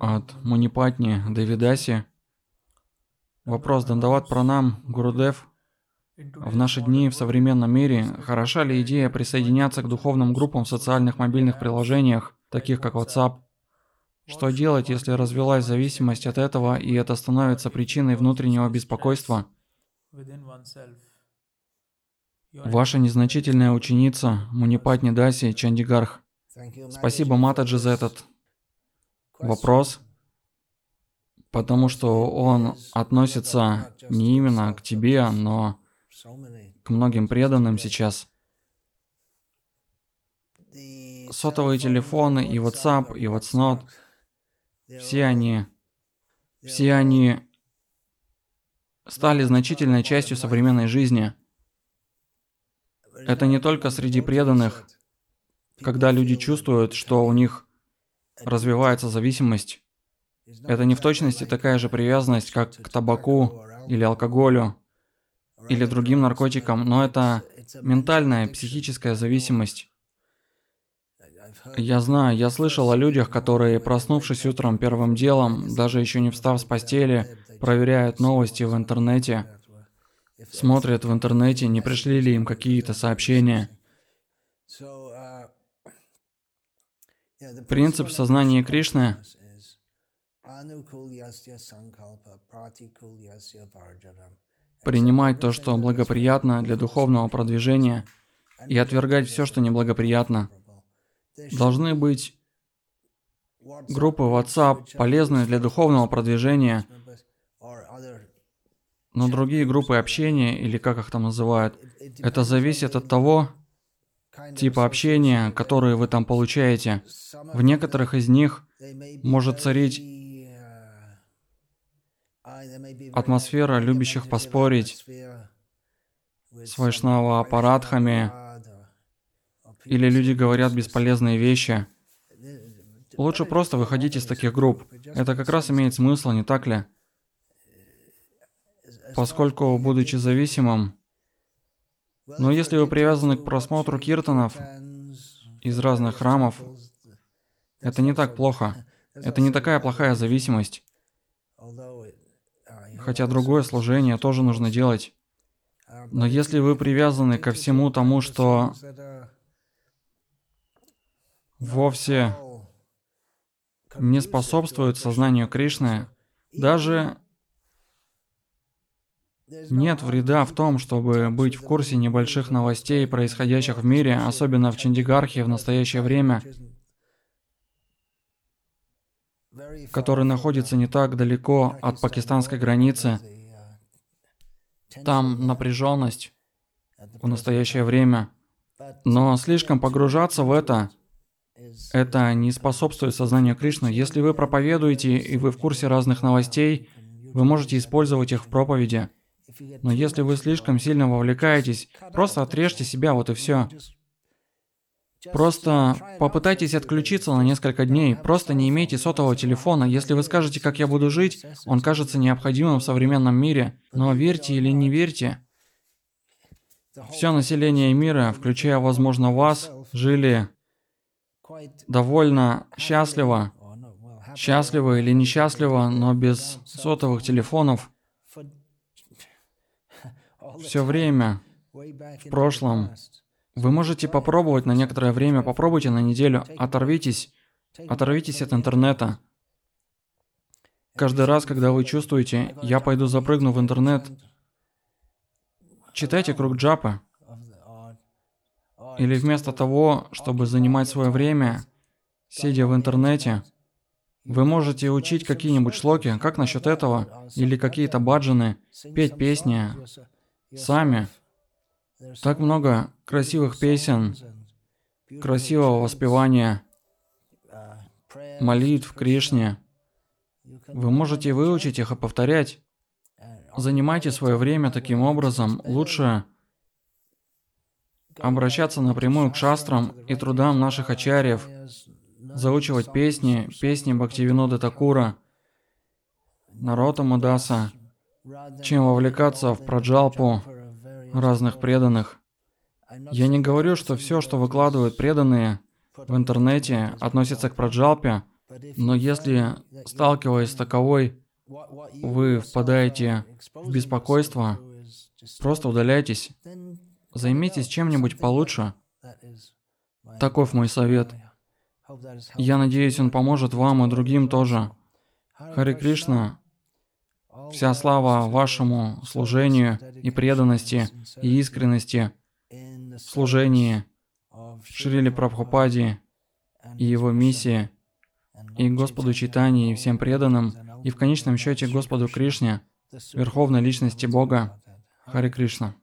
от Мунипатни Давидаси. Вопрос Дандават Пранам Гурудев. В наши дни в современном мире хороша ли идея присоединяться к духовным группам в социальных мобильных приложениях, таких как WhatsApp? Что делать, если развилась зависимость от этого, и это становится причиной внутреннего беспокойства? Ваша незначительная ученица Мунипатни Даси Чандигарх. Спасибо, Матаджи, за этот вопрос, потому что он относится не именно к тебе, но к многим преданным сейчас. Сотовые телефоны и WhatsApp, и WhatsNote, все они, все они стали значительной частью современной жизни. Это не только среди преданных, когда люди чувствуют, что у них развивается зависимость. Это не в точности такая же привязанность, как к табаку или алкоголю или другим наркотикам, но это ментальная, психическая зависимость. Я знаю, я слышал о людях, которые, проснувшись утром первым делом, даже еще не встав с постели, проверяют новости в интернете, смотрят в интернете, не пришли ли им какие-то сообщения. Принцип сознания Кришны принимать то, что благоприятно для духовного продвижения, и отвергать все, что неблагоприятно. Должны быть группы WhatsApp, полезные для духовного продвижения, но другие группы общения, или как их там называют, это зависит от того, типа общения, которые вы там получаете. В некоторых из них может царить атмосфера любящих поспорить с Вайшнава аппаратхами, или люди говорят бесполезные вещи. Лучше просто выходить из таких групп. Это как раз имеет смысл, не так ли? Поскольку, будучи зависимым, но если вы привязаны к просмотру киртанов из разных храмов, это не так плохо. Это не такая плохая зависимость. Хотя другое служение тоже нужно делать. Но если вы привязаны ко всему тому, что вовсе не способствует сознанию Кришны, даже нет вреда в том, чтобы быть в курсе небольших новостей, происходящих в мире, особенно в Чандигархе в настоящее время, который находится не так далеко от пакистанской границы. Там напряженность в настоящее время. Но слишком погружаться в это, это не способствует сознанию Кришны. Если вы проповедуете и вы в курсе разных новостей, вы можете использовать их в проповеди. Но если вы слишком сильно вовлекаетесь, просто отрежьте себя, вот и все. Просто попытайтесь отключиться на несколько дней. Просто не имейте сотового телефона. Если вы скажете, как я буду жить, он кажется необходимым в современном мире. Но верьте или не верьте, все население мира, включая, возможно, вас, жили довольно счастливо. Счастливо или несчастливо, но без сотовых телефонов все время в прошлом. Вы можете попробовать на некоторое время, попробуйте на неделю, оторвитесь, оторвитесь от интернета. Каждый раз, когда вы чувствуете, я пойду запрыгну в интернет, читайте круг джапа. Или вместо того, чтобы занимать свое время, сидя в интернете, вы можете учить какие-нибудь шлоки, как насчет этого, или какие-то баджаны, петь песни, сами. Так много красивых песен, красивого воспевания, молитв Кришне. Вы можете выучить их и повторять. Занимайте свое время таким образом. Лучше обращаться напрямую к шастрам и трудам наших ачарьев, заучивать песни, песни Бхактивинода Такура, Нарота Мадаса, чем вовлекаться в праджалпу разных преданных. Я не говорю, что все, что выкладывают преданные в интернете, относится к праджалпе, Но если, сталкиваясь с таковой, вы впадаете в беспокойство, просто удаляйтесь, займитесь чем-нибудь получше. Таков мой совет. Я надеюсь, он поможет вам и другим тоже. Хари Кришна, вся слава вашему служению и преданности и искренности в служении Шрили Прабхупаде и его миссии, и Господу Читании, и всем преданным, и в конечном счете Господу Кришне, Верховной Личности Бога, Хари Кришна.